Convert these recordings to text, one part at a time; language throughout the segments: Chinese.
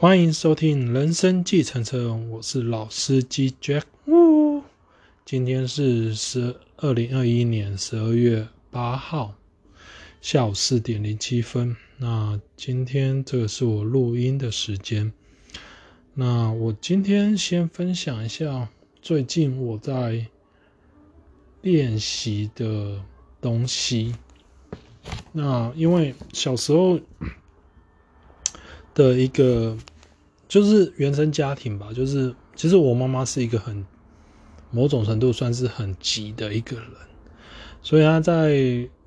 欢迎收听《人生计程车》，我是老司机 Jack。今天是十二零二一年十二月八号下午四点零七分。那今天这个是我录音的时间。那我今天先分享一下最近我在练习的东西。那因为小时候的一个。就是原生家庭吧，就是其实我妈妈是一个很某种程度算是很急的一个人，所以她在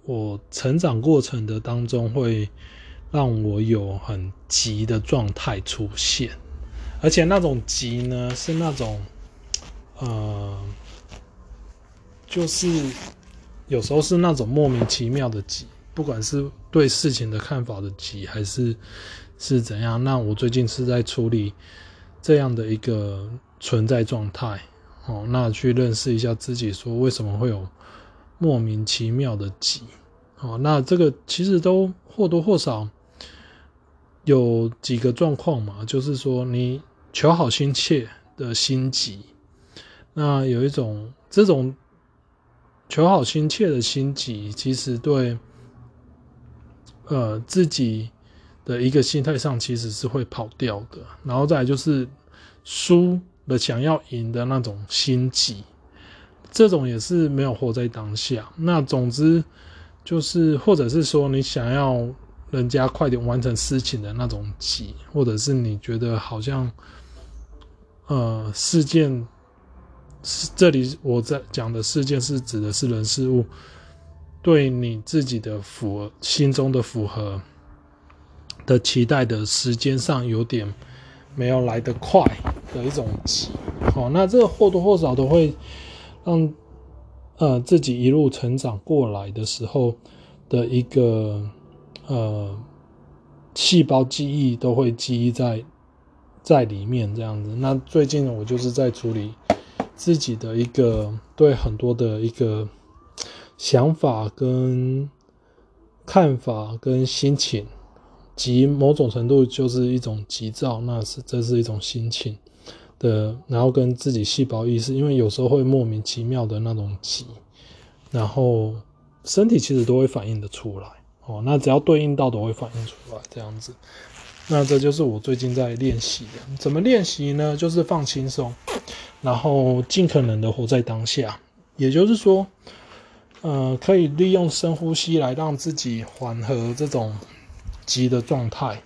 我成长过程的当中会让我有很急的状态出现，而且那种急呢是那种呃，就是有时候是那种莫名其妙的急，不管是对事情的看法的急，还是。是怎样？那我最近是在处理这样的一个存在状态，哦，那去认识一下自己，说为什么会有莫名其妙的急，哦，那这个其实都或多或少有几个状况嘛，就是说你求好心切的心急，那有一种这种求好心切的心急，其实对呃自己。的一个心态上其实是会跑掉的，然后再来就是输了想要赢的那种心急，这种也是没有活在当下。那总之就是，或者是说你想要人家快点完成事情的那种急，或者是你觉得好像呃事件是这里我在讲的事件是指的是人事物对你自己的符合心中的符合。的期待的时间上有点没有来得快的一种急，好，那这个或多或少都会让呃自己一路成长过来的时候的一个呃细胞记忆都会记忆在在里面这样子。那最近我就是在处理自己的一个对很多的一个想法跟看法跟心情。急某种程度就是一种急躁，那是这是一种心情的，然后跟自己细胞意识，因为有时候会莫名其妙的那种急，然后身体其实都会反应得出来哦。那只要对应到都会反应出来这样子。那这就是我最近在练习的，怎么练习呢？就是放轻松，然后尽可能的活在当下。也就是说，呃，可以利用深呼吸来让自己缓和这种。急的状态，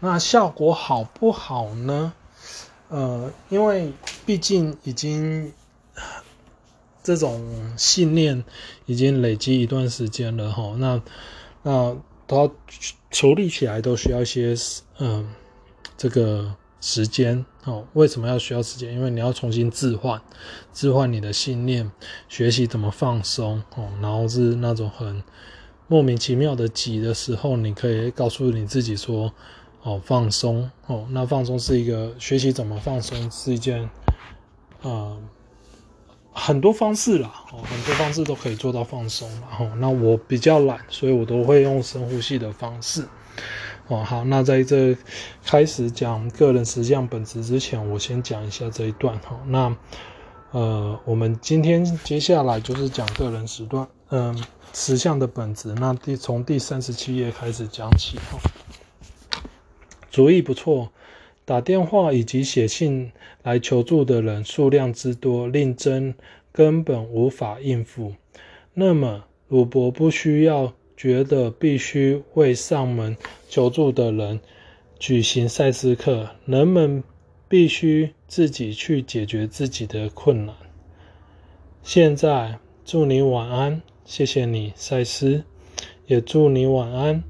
那效果好不好呢？呃，因为毕竟已经 这种信念已经累积一段时间了哈，那那它处理起来都需要一些嗯、这个时间哦。为什么要需要时间？因为你要重新置换，置换你的信念，学习怎么放松哦，然后是那种很。莫名其妙的急的时候，你可以告诉你自己说：“哦，放松哦。”那放松是一个学习怎么放松是一件，呃，很多方式啦，哦，很多方式都可以做到放松。然后，那我比较懒，所以我都会用深呼吸的方式。哦，好，那在这开始讲个人实相本质之前，我先讲一下这一段哈。那呃，我们今天接下来就是讲个人时段，嗯。实相的本质，那第从第三十七页开始讲起哈。主意不错，打电话以及写信来求助的人数量之多，令真根本无法应付。那么，鲁伯不需要觉得必须为上门求助的人举行赛斯课，人们必须自己去解决自己的困难。现在，祝你晚安。谢谢你，赛斯，也祝你晚安。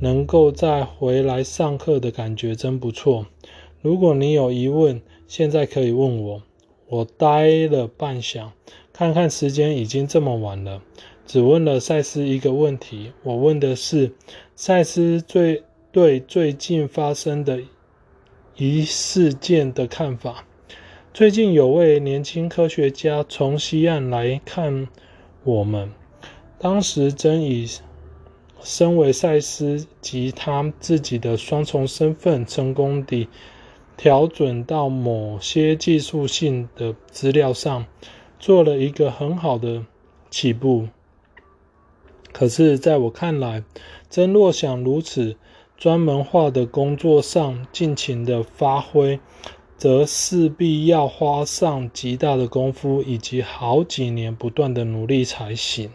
能够再回来上课的感觉真不错。如果你有疑问，现在可以问我。我呆了半晌，看看时间已经这么晚了，只问了赛斯一个问题。我问的是赛斯最对最近发生的一事件的看法。最近有位年轻科学家从西岸来看我们。当时真以身为赛斯及他自己的双重身份，成功地调准到某些技术性的资料上，做了一个很好的起步。可是，在我看来，真若想如此专门化的工作上尽情的发挥，则势必要花上极大的功夫，以及好几年不断的努力才行。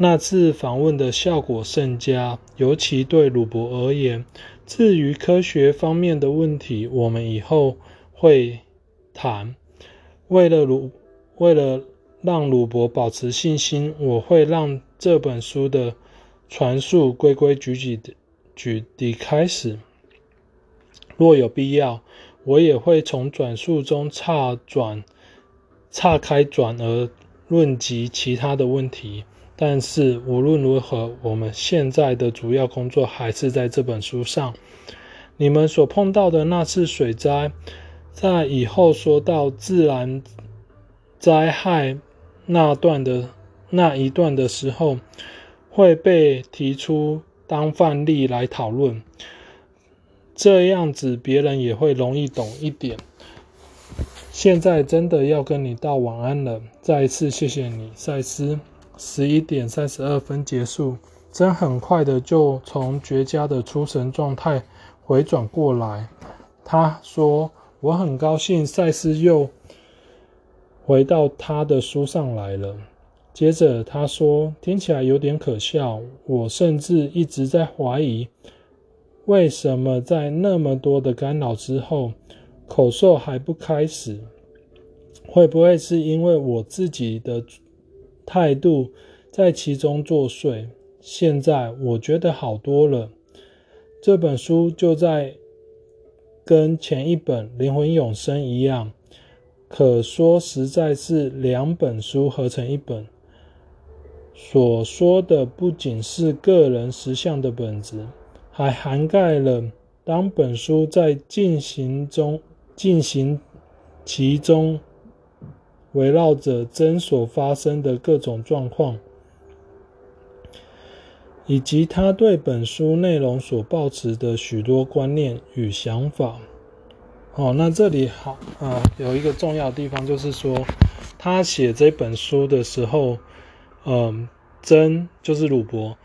那次访问的效果甚佳，尤其对鲁伯而言。至于科学方面的问题，我们以后会谈。为了鲁，为了让鲁伯保持信心，我会让这本书的传述规规矩矩的、矩地开始。若有必要，我也会从转述中岔转、岔开转而论及其他的问题。但是无论如何，我们现在的主要工作还是在这本书上。你们所碰到的那次水灾，在以后说到自然灾害那段的那一段的时候，会被提出当范例来讨论。这样子别人也会容易懂一点。现在真的要跟你道晚安了，再一次谢谢你，赛斯。十一点三十二分结束，真很快的就从绝佳的出神状态回转过来。他说：“我很高兴赛斯又回到他的书上来了。”接着他说：“听起来有点可笑，我甚至一直在怀疑，为什么在那么多的干扰之后，口授还不开始？会不会是因为我自己的？”态度在其中作祟。现在我觉得好多了。这本书就在跟前一本《灵魂永生》一样，可说实在是两本书合成一本。所说的不仅是个人实相的本质，还涵盖了当本书在进行中进行其中。围绕着真所发生的各种状况，以及他对本书内容所抱持的许多观念与想法。哦，那这里好啊，有一个重要的地方，就是说他写这本书的时候，嗯，真就是鲁伯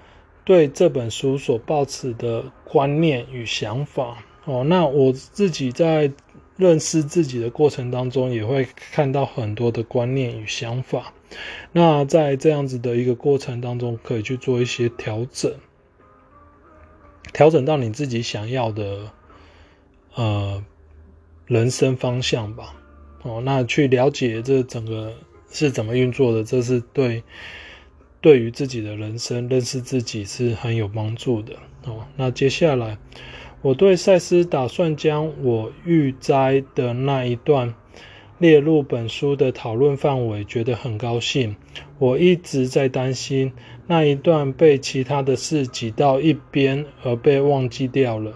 对这本书所抱持的观念与想法。哦，那我自己在。认识自己的过程当中，也会看到很多的观念与想法。那在这样子的一个过程当中，可以去做一些调整，调整到你自己想要的呃人生方向吧。哦，那去了解这整个是怎么运作的，这是对对于自己的人生认识自己是很有帮助的。哦，那接下来。我对赛斯打算将我预栽的那一段列入本书的讨论范围，觉得很高兴。我一直在担心那一段被其他的事挤到一边而被忘记掉了。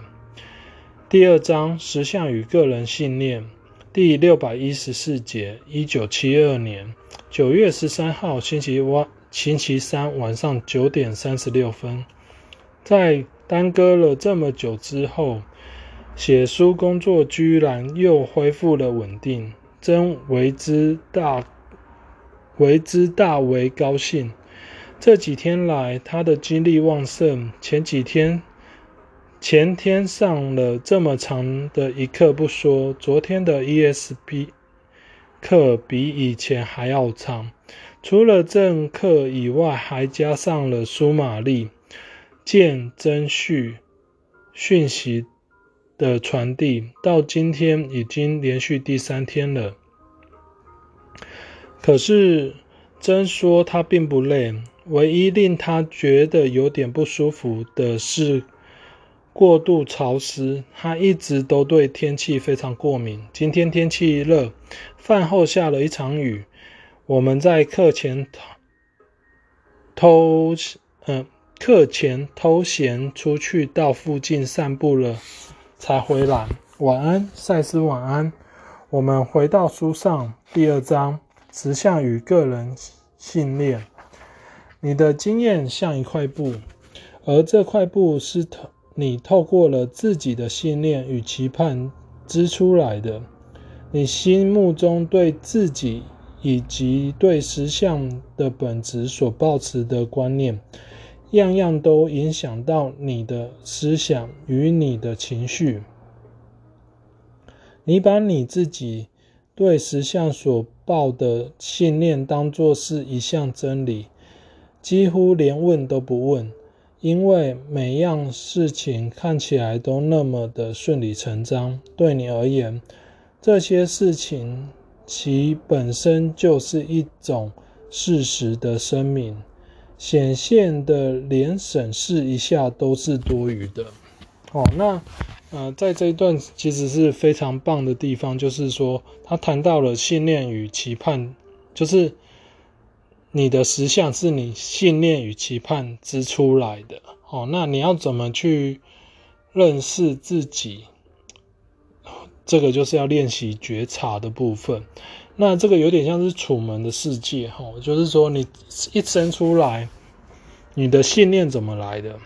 第二章实相与个人信念，第六百一十四节，一九七二年九月十三号星期晚，星期三晚上九点三十六分，在。耽搁了这么久之后，写书工作居然又恢复了稳定，真为之大为之大为高兴。这几天来，他的精力旺盛。前几天前天上了这么长的一课不说，昨天的 ESP 课比以前还要长。除了正课以外，还加上了苏玛丽。见真续讯息的传递，到今天已经连续第三天了。可是真说他并不累，唯一令他觉得有点不舒服的是过度潮湿。他一直都对天气非常过敏。今天天气热，饭后下了一场雨。我们在课前偷，嗯。课前偷闲出去到附近散步了，才回来。晚安，赛斯，晚安。我们回到书上第二章，实相与个人信念。你的经验像一块布，而这块布是透你透过了自己的信念与期盼织出来的。你心目中对自己以及对实相的本质所抱持的观念，样样都影响到你的思想与你的情绪。你把你自己对实相所抱的信念当作是一项真理，几乎连问都不问，因为每样事情看起来都那么的顺理成章，对你而言。这些事情其本身就是一种事实的声明，显现的连审视一下都是多余的。哦，那呃，在这一段其实是非常棒的地方，就是说他谈到了信念与期盼，就是你的实相是你信念与期盼织出来的。哦，那你要怎么去认识自己？这个就是要练习觉察的部分，那这个有点像是楚门的世界哈，就是说你一生出来，你的信念怎么来的？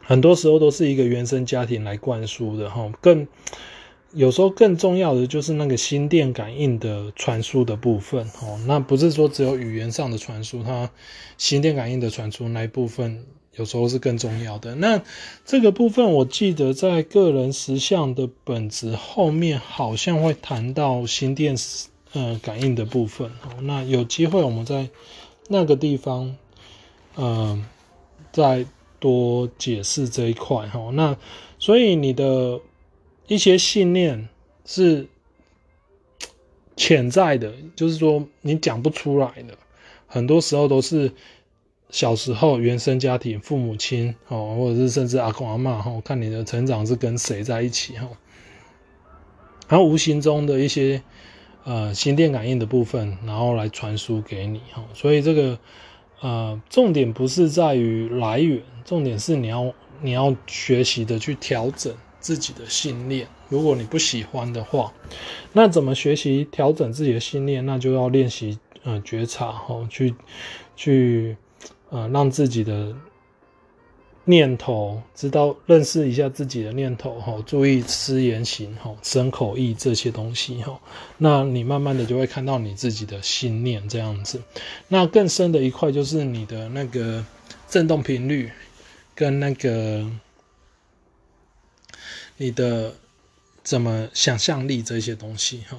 很多时候都是一个原生家庭来灌输的哈，更有时候更重要的就是那个心电感应的传输的部分哦，那不是说只有语言上的传输，它心电感应的传输那一部分。有时候是更重要的。那这个部分，我记得在个人实相的本质后面，好像会谈到心电呃感应的部分。那有机会我们在那个地方，呃，再多解释这一块哈。那所以你的一些信念是潜在的，就是说你讲不出来的，很多时候都是。小时候原生家庭，父母亲哦，或者是甚至阿公阿嬷哈，看你的成长是跟谁在一起哈，然后无形中的一些呃心电感应的部分，然后来传输给你哈，所以这个呃重点不是在于来源，重点是你要你要学习的去调整自己的信念。如果你不喜欢的话，那怎么学习调整自己的信念？那就要练习呃觉察哈，去去。呃，让自己的念头知道认识一下自己的念头哈，注意思言行哈，身口意这些东西哈，那你慢慢的就会看到你自己的信念这样子。那更深的一块就是你的那个振动频率跟那个你的怎么想象力这些东西哈，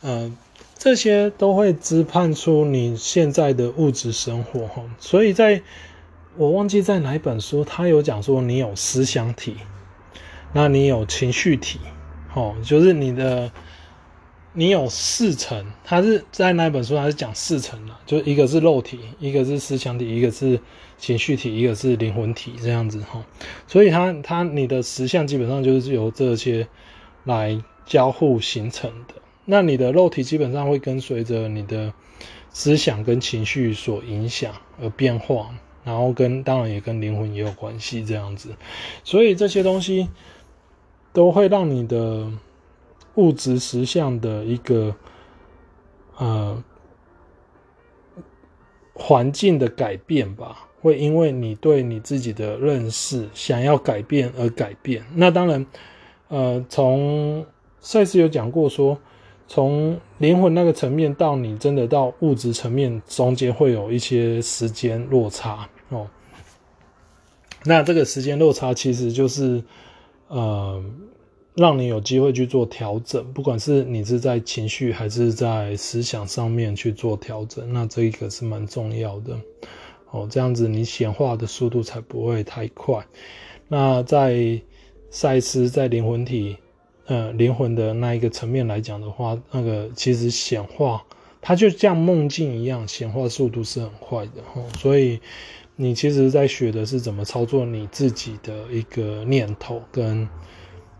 呃。这些都会支判出你现在的物质生活哈，所以在我忘记在哪一本书，他有讲说你有思想体，那你有情绪体，哦，就是你的你有四层，他是在哪一本书，他是讲四层的，就一个是肉体，一个是思想体，一个是情绪体，一个是灵魂体这样子哈，所以它它你的实相基本上就是由这些来交互形成的。那你的肉体基本上会跟随着你的思想跟情绪所影响而变化，然后跟当然也跟灵魂也有关系这样子，所以这些东西都会让你的物质实相的一个呃环境的改变吧，会因为你对你自己的认识想要改变而改变。那当然，呃，从赛斯有讲过说。从灵魂那个层面到你真的到物质层面，中间会有一些时间落差哦。那这个时间落差其实就是呃，让你有机会去做调整，不管是你是在情绪还是在思想上面去做调整，那这一个是蛮重要的哦。这样子你显化的速度才不会太快。那在赛斯在灵魂体。呃，灵魂的那一个层面来讲的话，那个其实显化，它就像梦境一样，显化速度是很快的哈。所以你其实在学的是怎么操作你自己的一个念头，跟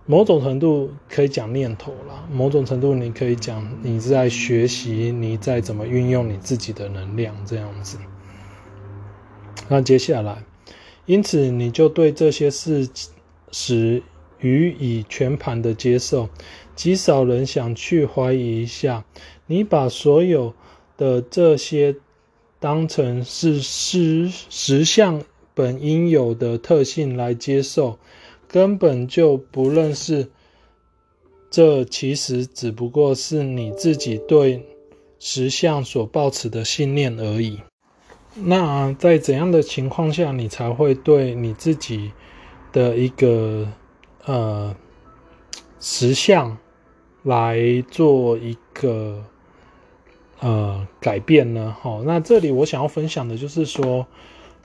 某种程度可以讲念头啦，某种程度你可以讲你是在学习你在怎么运用你自己的能量这样子。那接下来，因此你就对这些事实。予以全盘的接受，极少人想去怀疑一下。你把所有的这些当成是实实相本应有的特性来接受，根本就不认识。这其实只不过是你自己对实相所抱持的信念而已。那在怎样的情况下，你才会对你自己的一个呃实相来做一个呃改变呢？好，那这里我想要分享的就是说，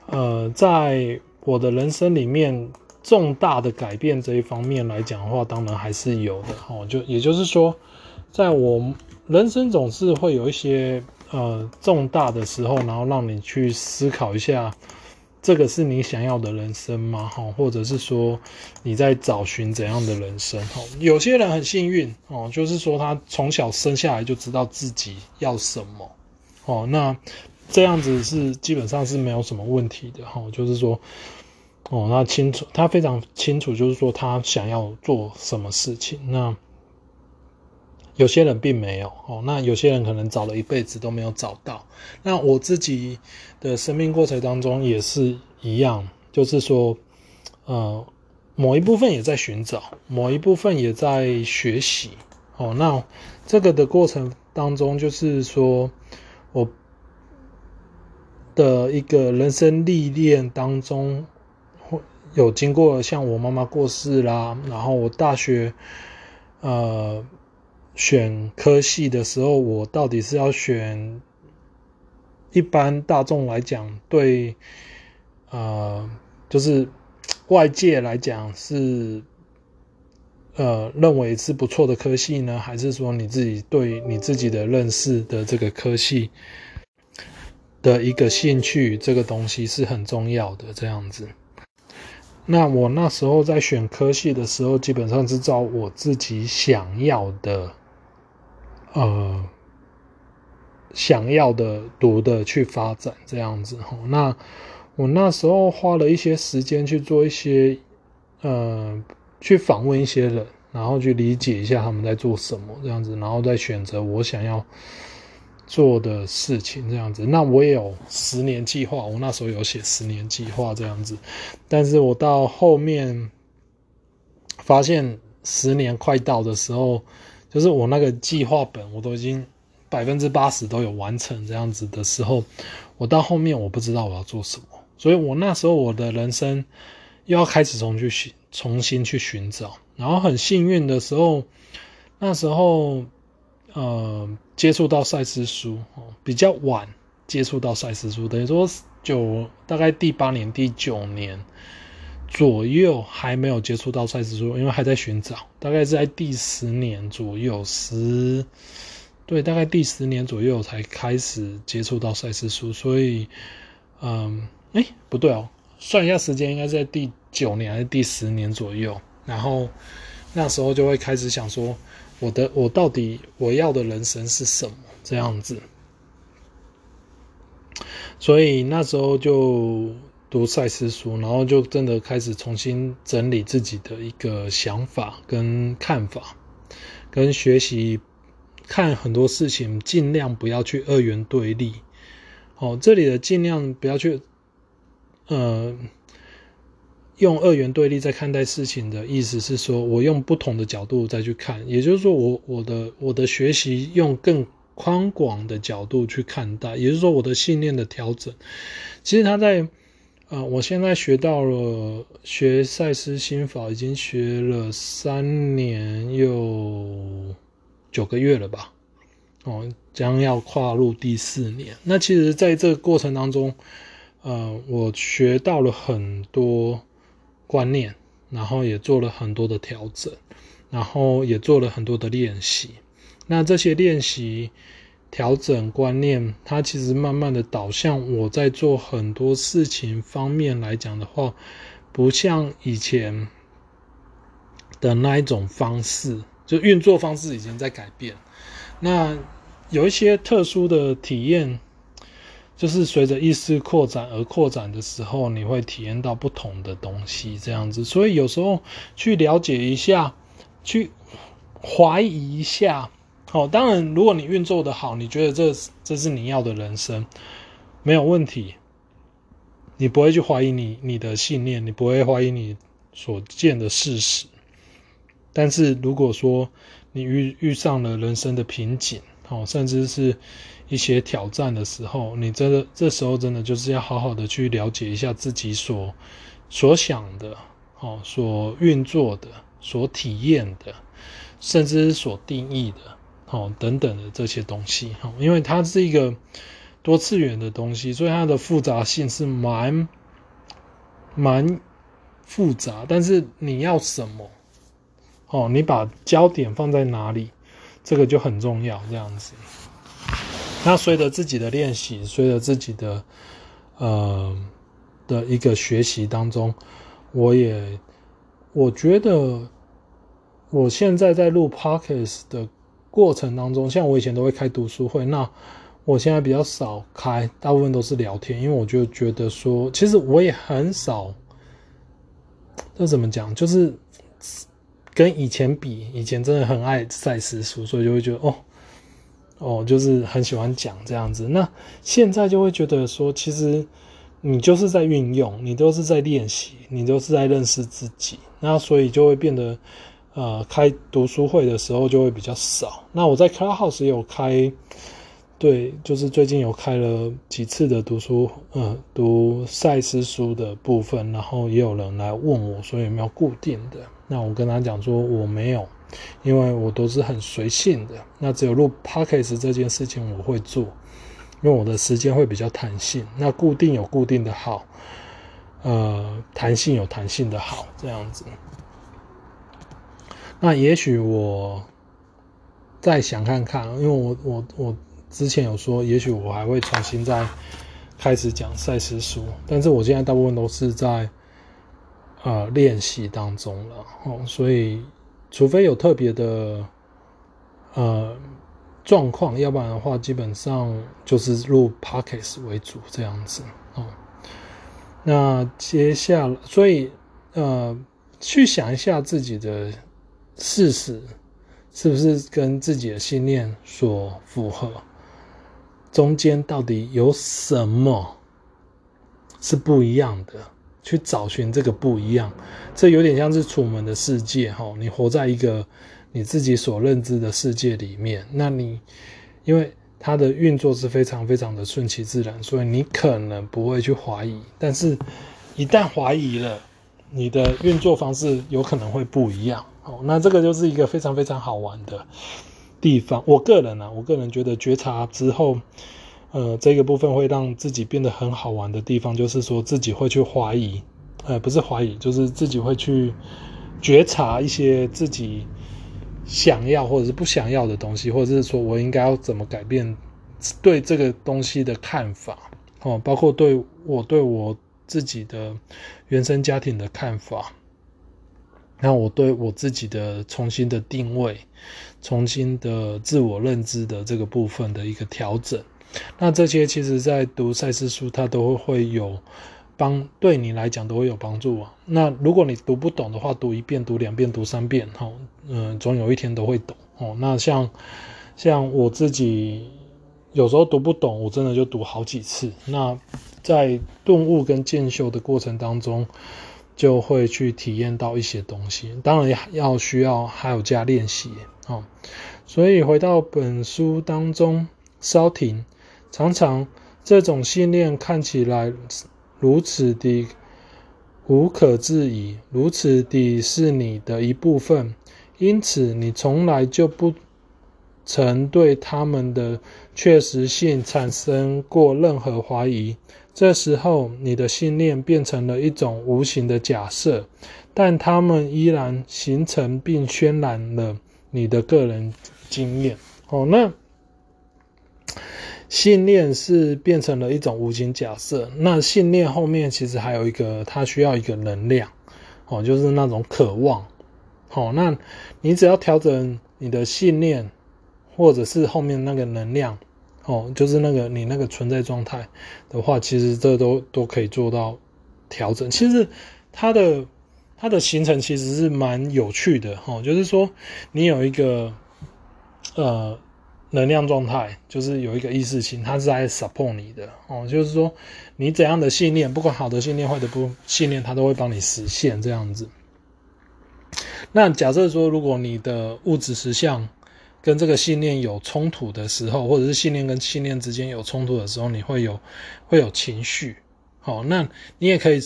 呃，在我的人生里面。重大的改变这一方面来讲的话，当然还是有的哦。就也就是说，在我人生总是会有一些呃重大的时候，然后让你去思考一下，这个是你想要的人生吗？哈，或者是说你在找寻怎样的人生？哈，有些人很幸运哦，就是说他从小生下来就知道自己要什么哦。那这样子是基本上是没有什么问题的哈，就是说。哦，那清楚，他非常清楚，就是说他想要做什么事情。那有些人并没有哦，那有些人可能找了一辈子都没有找到。那我自己的生命过程当中也是一样，就是说，呃，某一部分也在寻找，某一部分也在学习。哦，那这个的过程当中，就是说我的一个人生历练当中。有经过像我妈妈过世啦，然后我大学呃选科系的时候，我到底是要选一般大众来讲对呃就是外界来讲是呃认为是不错的科系呢，还是说你自己对你自己的认识的这个科系的一个兴趣，这个东西是很重要的，这样子。那我那时候在选科系的时候，基本上是照我自己想要的，呃，想要的读的去发展这样子哈。那我那时候花了一些时间去做一些，呃，去访问一些人，然后去理解一下他们在做什么这样子，然后再选择我想要。做的事情这样子，那我也有十年计划，我那时候有写十年计划这样子，但是我到后面发现十年快到的时候，就是我那个计划本我都已经百分之八十都有完成这样子的时候，我到后面我不知道我要做什么，所以我那时候我的人生又要开始重去寻重新去寻找，然后很幸运的时候，那时候。呃，接触到赛斯书，比较晚接触到赛斯书，等于说九大概第八年、第九年左右还没有接触到赛斯书，因为还在寻找，大概是在第十年左右十，对，大概第十年左右才开始接触到赛斯书，所以，嗯，哎，不对哦，算一下时间，应该是在第九年还是第十年左右，然后那时候就会开始想说。我的我到底我要的人生是什么？这样子，所以那时候就读赛斯书，然后就真的开始重新整理自己的一个想法跟看法，跟学习看很多事情，尽量不要去二元对立。哦，这里的尽量不要去，呃。用二元对立在看待事情的意思是说，我用不同的角度再去看，也就是说我，我的我的学习用更宽广的角度去看待，也就是说，我的信念的调整。其实他在，呃，我现在学到了学赛斯心法，已经学了三年又九个月了吧？哦，将要跨入第四年。那其实，在这个过程当中，呃，我学到了很多。观念，然后也做了很多的调整，然后也做了很多的练习。那这些练习、调整观念，它其实慢慢的导向我在做很多事情方面来讲的话，不像以前的那一种方式，就运作方式已经在改变。那有一些特殊的体验。就是随着意识扩展而扩展的时候，你会体验到不同的东西，这样子。所以有时候去了解一下，去怀疑一下。好，当然，如果你运作的好，你觉得这这是你要的人生，没有问题。你不会去怀疑你你的信念，你不会怀疑你所见的事实。但是如果说你遇遇上了人生的瓶颈，哦，甚至是一些挑战的时候，你真的这时候真的就是要好好的去了解一下自己所所想的，哦，所运作的，所体验的，甚至是所定义的，哦，等等的这些东西，哦，因为它是一个多次元的东西，所以它的复杂性是蛮蛮复杂。但是你要什么？哦，你把焦点放在哪里，这个就很重要。这样子，那随着自己的练习，随着自己的呃的一个学习当中，我也我觉得我现在在录 Podcast 的过程当中，像我以前都会开读书会，那我现在比较少开，大部分都是聊天，因为我就觉得说，其实我也很少，这怎么讲，就是。跟以前比，以前真的很爱赛斯书，所以就会觉得哦，哦，就是很喜欢讲这样子。那现在就会觉得说，其实你就是在运用，你都是在练习，你都是在认识自己。那所以就会变得，呃，开读书会的时候就会比较少。那我在 Clubhouse 也有开。对，就是最近有开了几次的读书，呃，读赛斯书的部分，然后也有人来问我说有没有固定的。那我跟他讲说我没有，因为我都是很随性的。那只有录 Podcast 这件事情我会做，因为我的时间会比较弹性。那固定有固定的好，呃，弹性有弹性的好，这样子。那也许我再想看看，因为我我我。之前有说，也许我还会重新再开始讲赛斯书，但是我现在大部分都是在呃练习当中了哦，所以除非有特别的呃状况，要不然的话，基本上就是录 Podcast 为主这样子哦。那接下来，所以呃，去想一下自己的事实是不是跟自己的信念所符合。中间到底有什么是不一样的？去找寻这个不一样，这有点像是楚门的世界哈。你活在一个你自己所认知的世界里面，那你因为它的运作是非常非常的顺其自然，所以你可能不会去怀疑。但是，一旦怀疑了，你的运作方式有可能会不一样。哦，那这个就是一个非常非常好玩的。地方，我个人呢、我个人觉得觉察之后，呃，这个部分会让自己变得很好玩的地方，就是说自己会去怀疑，呃，不是怀疑，就是自己会去觉察一些自己想要或者是不想要的东西，或者是说我应该要怎么改变对这个东西的看法，哦，包括对我对我自己的原生家庭的看法。那我对我自己的重新的定位，重新的自我认知的这个部分的一个调整，那这些其实在读赛斯书，它都会有帮，对你来讲都会有帮助啊。那如果你读不懂的话，读一遍、读两遍、读三遍，哈，嗯，总有一天都会懂哦。那像像我自己有时候读不懂，我真的就读好几次。那在顿悟跟渐修的过程当中。就会去体验到一些东西，当然要需要还有加练习哦。所以回到本书当中，稍停，常常这种信念看起来如此的无可置疑，如此的是你的一部分，因此你从来就不曾对他们的确实性产生过任何怀疑。这时候，你的信念变成了一种无形的假设，但它们依然形成并渲染了你的个人经验。哦，那信念是变成了一种无形假设。那信念后面其实还有一个，它需要一个能量，哦，就是那种渴望。好，那你只要调整你的信念，或者是后面那个能量。哦，就是那个你那个存在状态的话，其实这都都可以做到调整。其实它的它的形成其实是蛮有趣的哈，就是说你有一个呃能量状态，就是有一个意识型，它是在 support 你的哦，就是说你怎样的信念，不管好的信念或者不信念，它都会帮你实现这样子。那假设说，如果你的物质实相跟这个信念有冲突的时候，或者是信念跟信念之间有冲突的时候，你会有会有情绪。好，那你也可以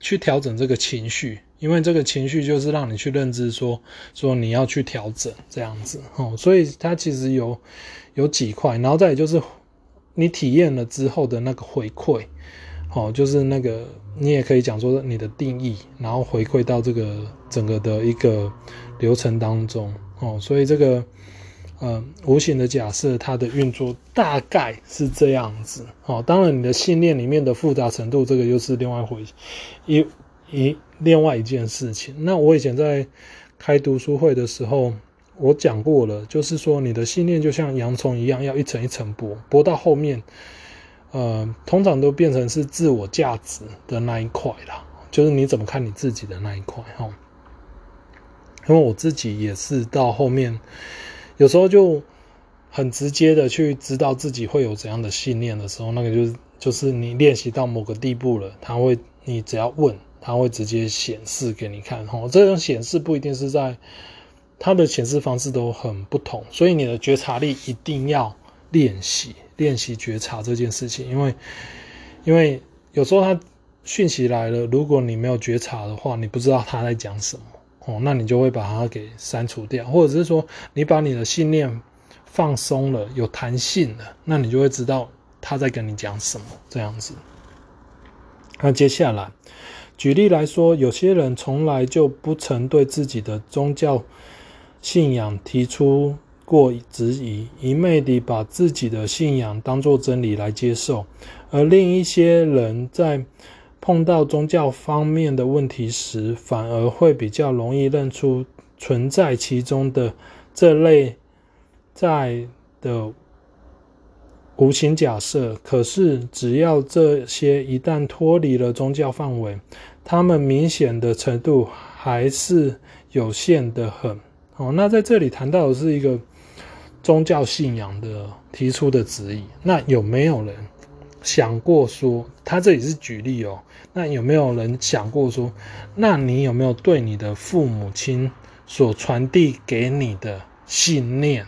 去调整这个情绪。因为这个情绪就是让你去认知说，说你要去调整这样子哦，所以它其实有有几块，然后再就是你体验了之后的那个回馈，哦，就是那个你也可以讲说你的定义，然后回馈到这个整个的一个流程当中哦，所以这个呃无形的假设它的运作大概是这样子哦，当然你的信念里面的复杂程度，这个又是另外一回一。一另外一件事情，那我以前在开读书会的时候，我讲过了，就是说你的信念就像洋葱一样，要一层一层剥，剥到后面，呃，通常都变成是自我价值的那一块啦，就是你怎么看你自己的那一块哈。因为我自己也是到后面，有时候就很直接的去知道自己会有怎样的信念的时候，那个就是就是你练习到某个地步了，他会，你只要问。它会直接显示给你看，吼，这种显示不一定是在它的显示方式都很不同，所以你的觉察力一定要练习，练习觉察这件事情，因为因为有时候他讯息来了，如果你没有觉察的话，你不知道他在讲什么，哦，那你就会把它给删除掉，或者是说你把你的信念放松了，有弹性了，那你就会知道他在跟你讲什么，这样子。那接下来。举例来说，有些人从来就不曾对自己的宗教信仰提出过质疑，一昧地把自己的信仰当作真理来接受；而另一些人在碰到宗教方面的问题时，反而会比较容易认出存在其中的这类在的无形假设，可是只要这些一旦脱离了宗教范围，他们明显的程度还是有限的很。哦，那在这里谈到的是一个宗教信仰的提出的质疑。那有没有人想过说，他这里是举例哦？那有没有人想过说，那你有没有对你的父母亲所传递给你的信念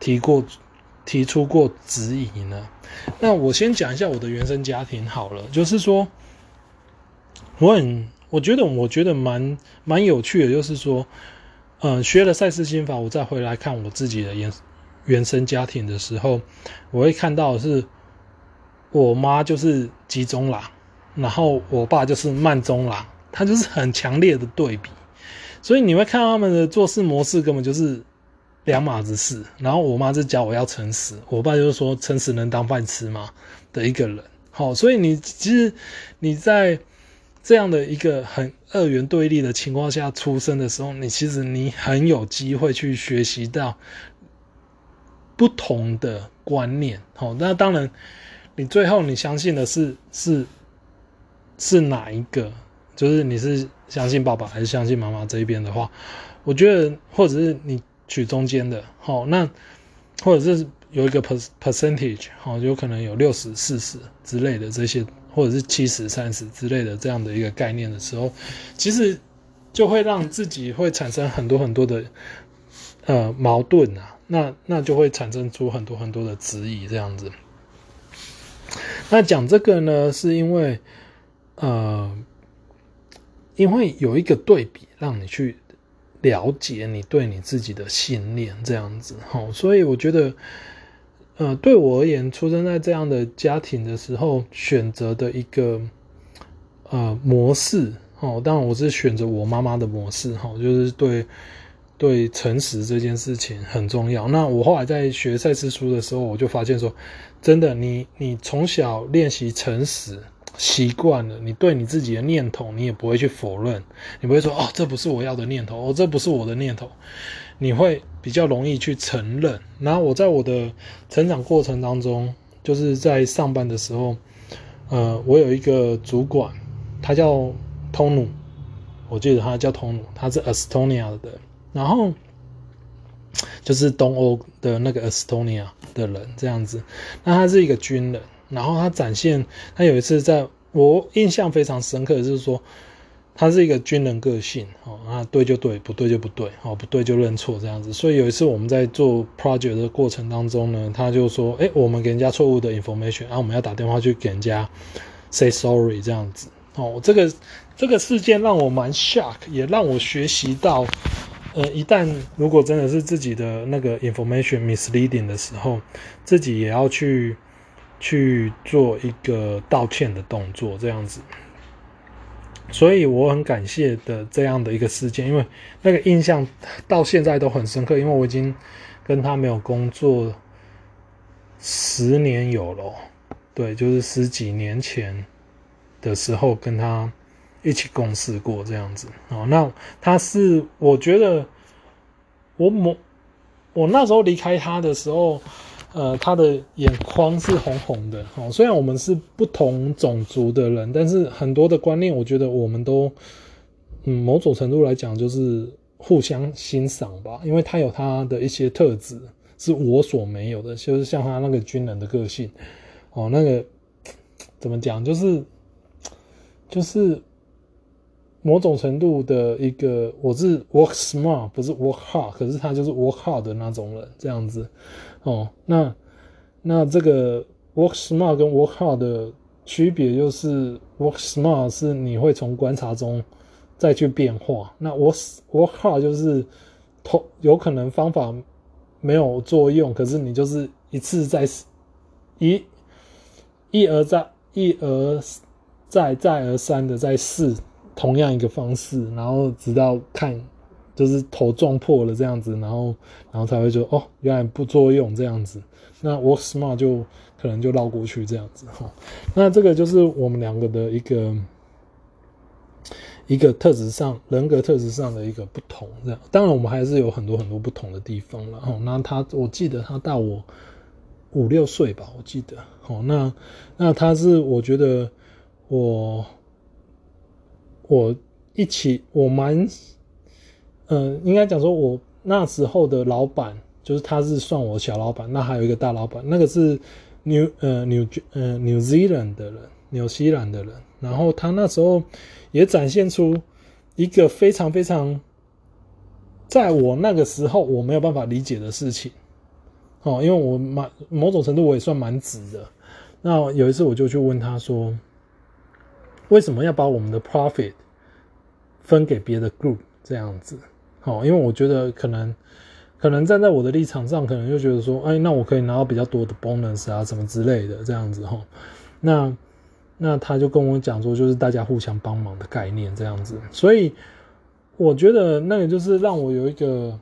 提过？提出过质疑呢？那我先讲一下我的原生家庭好了，就是说，我很我觉得我觉得蛮蛮有趣的，就是说，嗯，学了赛斯心法，我再回来看我自己的原原生家庭的时候，我会看到是，我妈就是急中郎，然后我爸就是慢中郎，他就是很强烈的对比，所以你会看到他们的做事模式根本就是。两码子事，然后我妈就教我要诚实，我爸就是说诚实能当饭吃吗的一个人。好，所以你其实你在这样的一个很二元对立的情况下出生的时候，你其实你很有机会去学习到不同的观念。好，那当然你最后你相信的是是是哪一个？就是你是相信爸爸还是相信妈妈这一边的话，我觉得或者是你。取中间的，好，那或者是有一个 per percentage 好，有可能有六十四十之类的这些，或者是七十三十之类的这样的一个概念的时候，其实就会让自己会产生很多很多的呃矛盾啊，那那就会产生出很多很多的质疑这样子。那讲这个呢，是因为呃，因为有一个对比，让你去。了解你对你自己的信念这样子，哈，所以我觉得，呃，对我而言，出生在这样的家庭的时候，选择的一个呃模式，齁，当然我是选择我妈妈的模式，齁，就是对对诚实这件事情很重要。那我后来在学赛斯书的时候，我就发现说，真的，你你从小练习诚实。习惯了，你对你自己的念头，你也不会去否认，你不会说哦，这不是我要的念头，哦，这不是我的念头，你会比较容易去承认。然后我在我的成长过程当中，就是在上班的时候，呃，我有一个主管，他叫通努，我记得他叫通努，他是 Estonia 的，然后就是东欧的那个 Estonia 的人这样子。那他是一个军人，然后他展现他有一次在我印象非常深刻就是说。他是一个军人个性，哦，啊，对就对，不对就不对，哦，不对就认错这样子。所以有一次我们在做 project 的过程当中呢，他就说，哎，我们给人家错误的 information，然后我们要打电话去给人家 say sorry 这样子。哦，这个这个事件让我蛮 shock，也让我学习到，呃，一旦如果真的是自己的那个 information misleading 的时候，自己也要去去做一个道歉的动作这样子。所以我很感谢的这样的一个事件，因为那个印象到现在都很深刻，因为我已经跟他没有工作十年有了，对，就是十几年前的时候跟他一起共事过这样子哦。那他是我觉得我某我那时候离开他的时候。呃，他的眼眶是红红的哦。虽然我们是不同种族的人，但是很多的观念，我觉得我们都，嗯，某种程度来讲，就是互相欣赏吧。因为他有他的一些特质，是我所没有的，就是像他那个军人的个性，哦，那个怎么讲，就是就是某种程度的一个，我是 work smart，不是 work hard，可是他就是 work hard 的那种人，这样子。哦，那那这个 work smart 跟 work hard 的区别就是，work smart 是你会从观察中再去变化，那 work work hard 就是头有可能方法没有作用，可是你就是一次再一一而再一而再再而三的在试同样一个方式，然后直到看。就是头撞破了这样子，然后，然后才会说哦，原来不作用这样子。那 work smart 就可能就绕过去这样子哈。那这个就是我们两个的一个一个特质上，人格特质上的一个不同。这样，当然我们还是有很多很多不同的地方了哈。那他，我记得他大我五六岁吧，我记得。哦，那那他是我觉得我我一起我蛮。嗯，应该讲说，我那时候的老板就是他是算我小老板，那还有一个大老板，那个是 New 呃 New 呃 New Zealand 的人，纽西兰的人。然后他那时候也展现出一个非常非常，在我那个时候我没有办法理解的事情。哦，因为我蛮某种程度我也算蛮直的。那有一次我就去问他说，为什么要把我们的 profit 分给别的 group 这样子？哦，因为我觉得可能，可能站在我的立场上，可能就觉得说，哎，那我可以拿到比较多的 bonus 啊，什么之类的，这样子哈。那，那他就跟我讲说，就是大家互相帮忙的概念，这样子。所以我觉得那个就是让我有一个，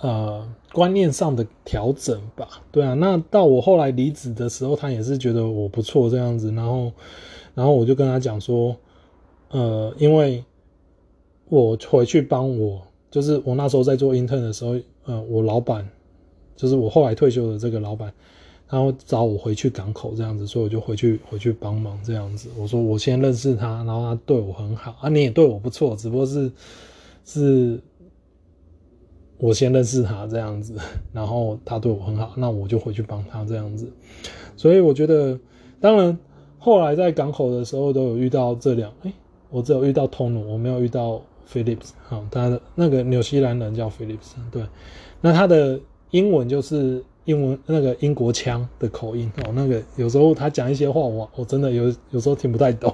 呃，观念上的调整吧。对啊，那到我后来离职的时候，他也是觉得我不错这样子，然后，然后我就跟他讲说，呃，因为。我回去帮我，就是我那时候在做 intern 的时候，呃，我老板，就是我后来退休的这个老板，然后找我回去港口这样子，所以我就回去回去帮忙这样子。我说我先认识他，然后他对我很好啊，你也对我不错，只不过是是，我先认识他这样子，然后他对我很好，那我就回去帮他这样子。所以我觉得，当然后来在港口的时候都有遇到这两，哎，我只有遇到 Tonu，我没有遇到。Phillips，好，他的那个纽西兰人叫 Phillips，对，那他的英文就是英文那个英国腔的口音哦，那个有时候他讲一些话，我我真的有有时候听不太懂，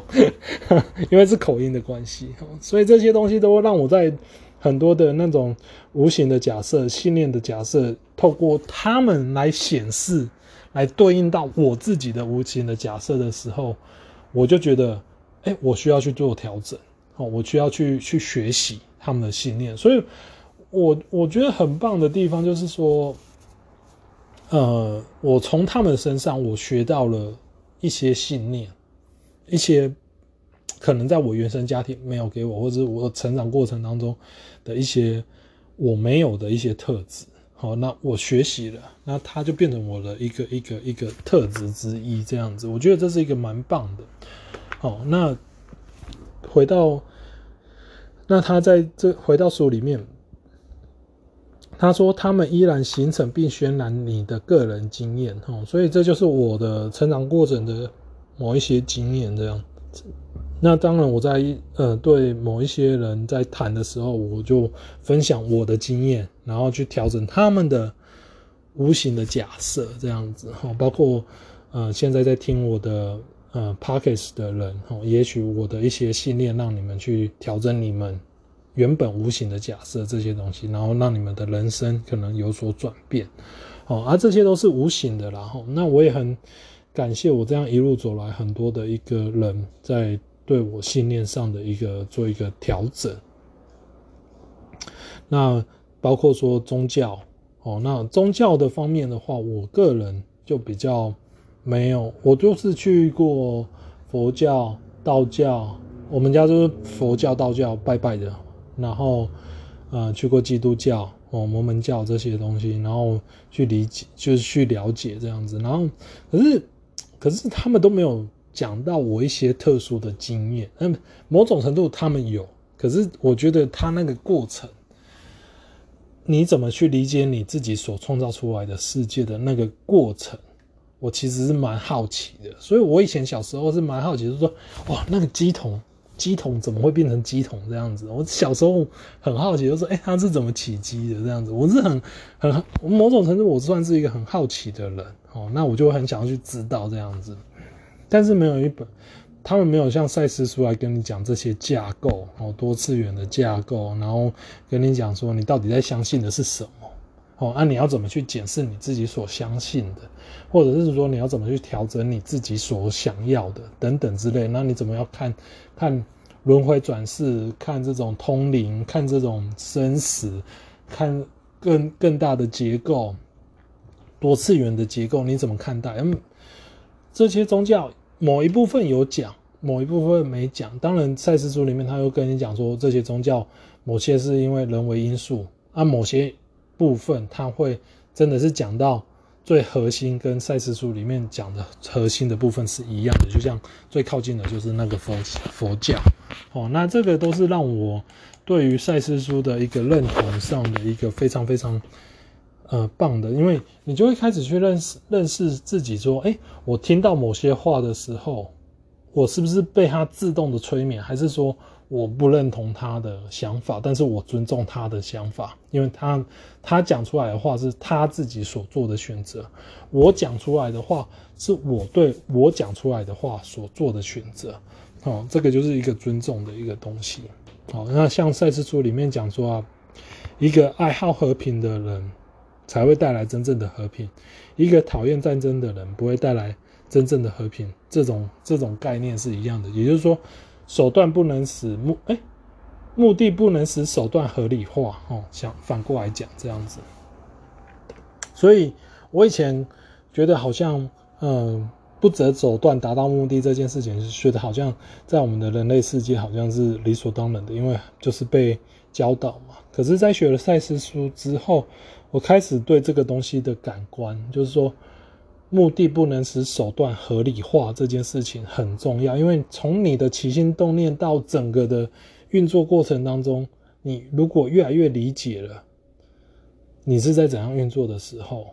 因为是口音的关系，所以这些东西都会让我在很多的那种无形的假设、信念的假设，透过他们来显示，来对应到我自己的无形的假设的时候，我就觉得，哎，我需要去做调整。哦，我需要去去学习他们的信念，所以我我觉得很棒的地方就是说，呃，我从他们身上我学到了一些信念，一些可能在我原生家庭没有给我，或者我成长过程当中的一些我没有的一些特质。好，那我学习了，那它就变成我的一个一个一个特质之一，这样子，我觉得这是一个蛮棒的。好，那。回到，那他在这回到书里面，他说他们依然形成并渲染你的个人经验，哦，所以这就是我的成长过程的某一些经验这样子。那当然，我在呃对某一些人在谈的时候，我就分享我的经验，然后去调整他们的无形的假设，这样子哈。包括呃现在在听我的呃 pockets 的人哈，也许我的一些信念让你们去调整你们原本无形的假设这些东西，然后让你们的人生可能有所转变。哦，而这些都是无形的啦。哈，那我也很感谢我这样一路走来很多的一个人在。对我信念上的一个做一个调整，那包括说宗教哦，那宗教的方面的话，我个人就比较没有，我就是去过佛教、道教，我们家就是佛教、道教拜拜的，然后呃去过基督教哦、摩门教这些东西，然后去理解，就是去了解这样子，然后可是可是他们都没有。讲到我一些特殊的经验，嗯某种程度他们有，可是我觉得他那个过程，你怎么去理解你自己所创造出来的世界的那个过程，我其实是蛮好奇的。所以我以前小时候是蛮好奇，就说，哇，那个鸡桶，鸡桶怎么会变成鸡桶这样子？我小时候很好奇，就说，哎，他是怎么起鸡的这样子？我是很很某种程度，我算是一个很好奇的人哦，那我就很想要去知道这样子。但是没有一本，他们没有像赛斯书来跟你讲这些架构哦，多次元的架构，然后跟你讲说你到底在相信的是什么哦，那、你要怎么去检视你自己所相信的，或者是说你要怎么去调整你自己所想要的等等之类，那你怎么要看看轮回转世，看这种通灵，看这种生死，看更更大的结构，多次元的结构，你怎么看待？嗯，这些宗教。某一部分有讲，某一部分没讲。当然，赛斯书里面他又跟你讲说，这些宗教某些是因为人为因素，啊，某些部分他会真的是讲到最核心，跟赛斯书里面讲的核心的部分是一样的。就像最靠近的就是那个佛佛教，哦，那这个都是让我对于赛斯书的一个认同上的一个非常非常。呃，棒的，因为你就会开始去认识认识自己，说，哎，我听到某些话的时候，我是不是被他自动的催眠，还是说我不认同他的想法，但是我尊重他的想法，因为他他讲出来的话是他自己所做的选择，我讲出来的话是我对我讲出来的话所做的选择，哦，这个就是一个尊重的一个东西，好，那像赛斯书里面讲说啊，一个爱好和平的人。才会带来真正的和平。一个讨厌战争的人不会带来真正的和平。这种这种概念是一样的，也就是说，手段不能使目哎，目的不能使手段合理化哦。想反过来讲这样子。所以我以前觉得好像嗯，不择手段达到目的这件事情，是觉得好像在我们的人类世界好像是理所当然的，因为就是被教导嘛。可是，在学了赛斯书之后。我开始对这个东西的感官，就是说，目的不能使手段合理化这件事情很重要。因为从你的起心动念到整个的运作过程当中，你如果越来越理解了你是在怎样运作的时候，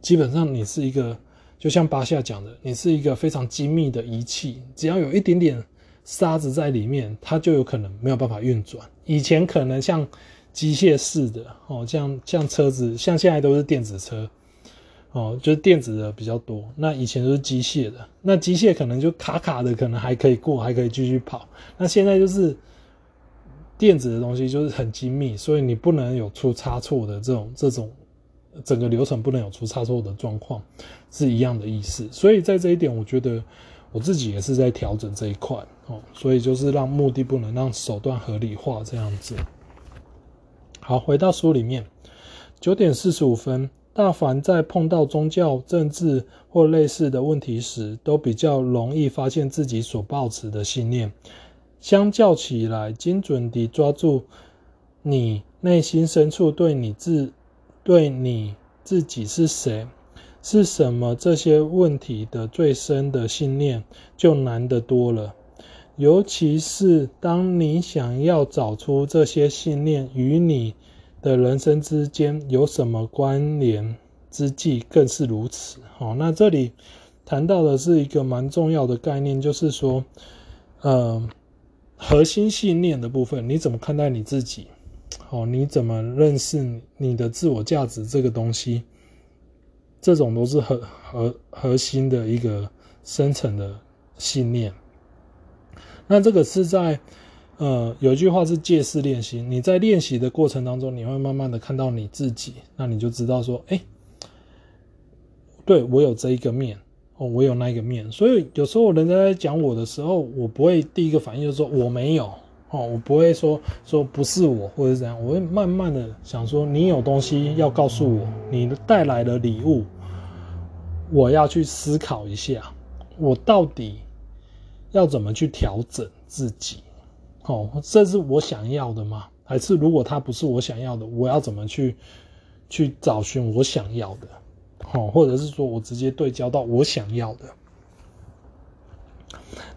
基本上你是一个，就像巴夏讲的，你是一个非常精密的仪器，只要有一点点沙子在里面，它就有可能没有办法运转。以前可能像。机械式的哦，像像车子，像现在都是电子车，哦，就是电子的比较多。那以前都是机械的，那机械可能就卡卡的，可能还可以过，还可以继续跑。那现在就是电子的东西，就是很精密，所以你不能有出差错的这种这种整个流程不能有出差错的状况，是一样的意思。所以在这一点，我觉得我自己也是在调整这一块哦，所以就是让目的不能让手段合理化这样子。好，回到书里面，九点四十五分，大凡在碰到宗教、政治或类似的问题时，都比较容易发现自己所抱持的信念。相较起来，精准地抓住你内心深处对你自、对你自己是谁、是什么这些问题的最深的信念，就难得多了。尤其是当你想要找出这些信念与你的人生之间有什么关联之际，更是如此。好，那这里谈到的是一个蛮重要的概念，就是说，呃，核心信念的部分，你怎么看待你自己？好，你怎么认识你的自我价值这个东西？这种都是核核核心的一个深层的信念。那这个是在呃，有一句话是借势练习。你在练习的过程当中，你会慢慢的看到你自己，那你就知道说，哎，对，我有这一个面哦，我有那一个面。所以有时候人家在讲我的时候，我不会第一个反应就是说我没有哦，我不会说说不是我或者怎样，我会慢慢的想说，你有东西要告诉我，你带来的礼物，我要去思考一下，我到底。要怎么去调整自己？哦，这是我想要的吗？还是如果它不是我想要的，我要怎么去去找寻我想要的？哦，或者是说我直接对焦到我想要的？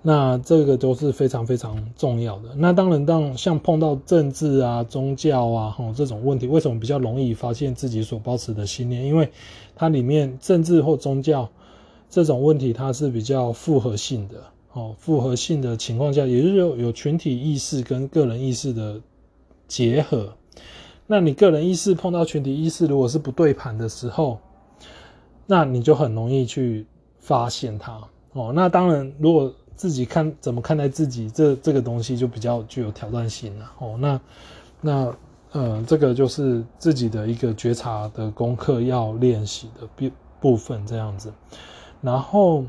那这个都是非常非常重要的。那当然，当像碰到政治啊、宗教啊，哦，这种问题，为什么比较容易发现自己所抱持的信念？因为它里面政治或宗教这种问题，它是比较复合性的。哦，复合性的情况下，也就是有有群体意识跟个人意识的结合。那你个人意识碰到群体意识，如果是不对盘的时候，那你就很容易去发现它。哦，那当然，如果自己看怎么看待自己，这这个东西就比较具有挑战性了。哦，那那呃，这个就是自己的一个觉察的功课要练习的部部分这样子，然后。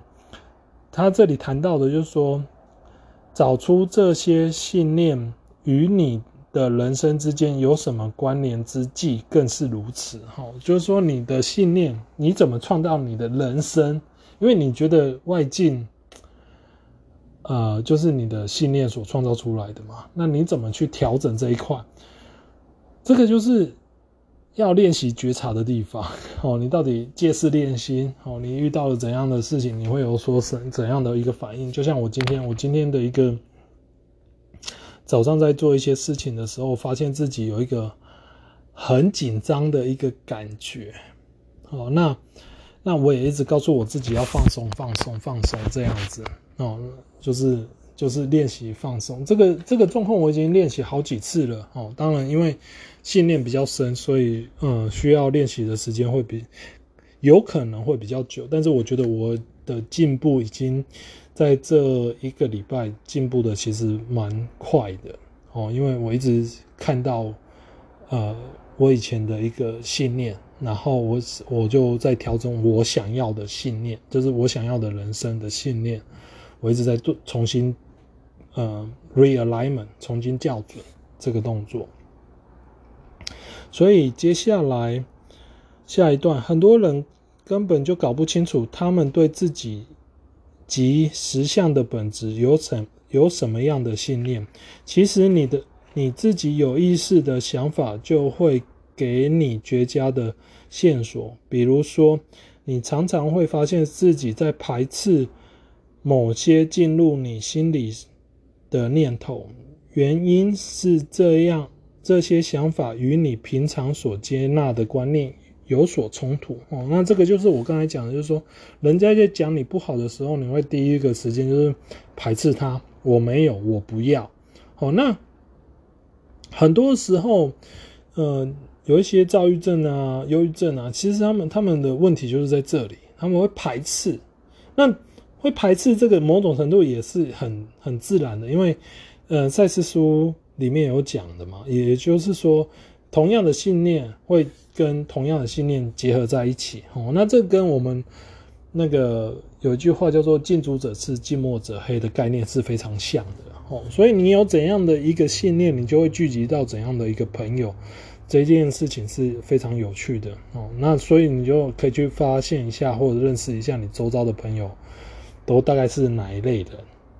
他这里谈到的，就是说，找出这些信念与你的人生之间有什么关联之际，更是如此。哈，就是说，你的信念，你怎么创造你的人生？因为你觉得外境，呃，就是你的信念所创造出来的嘛。那你怎么去调整这一块？这个就是。要练习觉察的地方 哦，你到底借势练心哦？你遇到了怎样的事情，你会有所怎怎样的一个反应？就像我今天，我今天的一个早上在做一些事情的时候，发现自己有一个很紧张的一个感觉哦。那那我也一直告诉我自己要放松、放松、放松这样子哦，就是就是练习放松。这个这个状况我已经练习好几次了哦。当然，因为。信念比较深，所以嗯，需要练习的时间会比有可能会比较久。但是我觉得我的进步已经在这一个礼拜进步的其实蛮快的哦，因为我一直看到呃我以前的一个信念，然后我我就在调整我想要的信念，就是我想要的人生的信念，我一直在做重新呃 realignment 重新校准这个动作。所以接下来下一段，很多人根本就搞不清楚他们对自己及实相的本质有什有什么样的信念。其实你的你自己有意识的想法，就会给你绝佳的线索。比如说，你常常会发现自己在排斥某些进入你心里的念头，原因是这样。这些想法与你平常所接纳的观念有所冲突哦，那这个就是我刚才讲的，就是说，人家在讲你不好的时候，你会第一个时间就是排斥他，我没有，我不要。哦，那很多时候，呃，有一些躁郁症啊、忧郁症啊，其实他们他们的问题就是在这里，他们会排斥。那会排斥这个某种程度也是很很自然的，因为，呃，赛斯书。里面有讲的嘛，也就是说，同样的信念会跟同样的信念结合在一起哦。那这跟我们那个有一句话叫做“近朱者赤，近墨者黑”的概念是非常像的哦。所以你有怎样的一个信念，你就会聚集到怎样的一个朋友。这件事情是非常有趣的哦。那所以你就可以去发现一下，或者认识一下你周遭的朋友，都大概是哪一类的。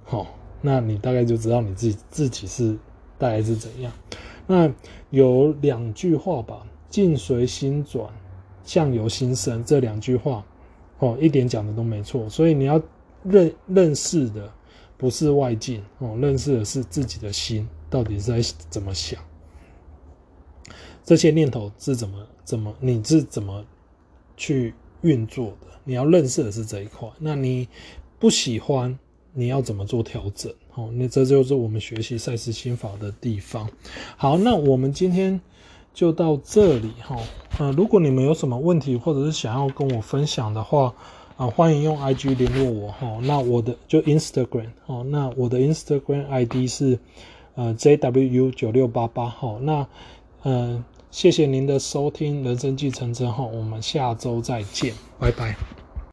好，那你大概就知道你自己自己是。大概是怎样？那有两句话吧，“境随心转，相由心生”这两句话，哦，一点讲的都没错。所以你要认认识的不是外境哦，认识的是自己的心到底是在怎么想。这些念头是怎么怎么你是怎么去运作的？你要认识的是这一块。那你不喜欢，你要怎么做调整？哦，那这就是我们学习赛斯心法的地方。好，那我们今天就到这里哈。呃，如果你们有什么问题，或者是想要跟我分享的话，啊，欢迎用 IG 联络我哈。那我的就 Instagram 哦，那我的 Instagram ID 是呃 JWU 九六八八哈。那嗯。谢谢您的收听，人生继承者哈，我们下周再见，拜拜。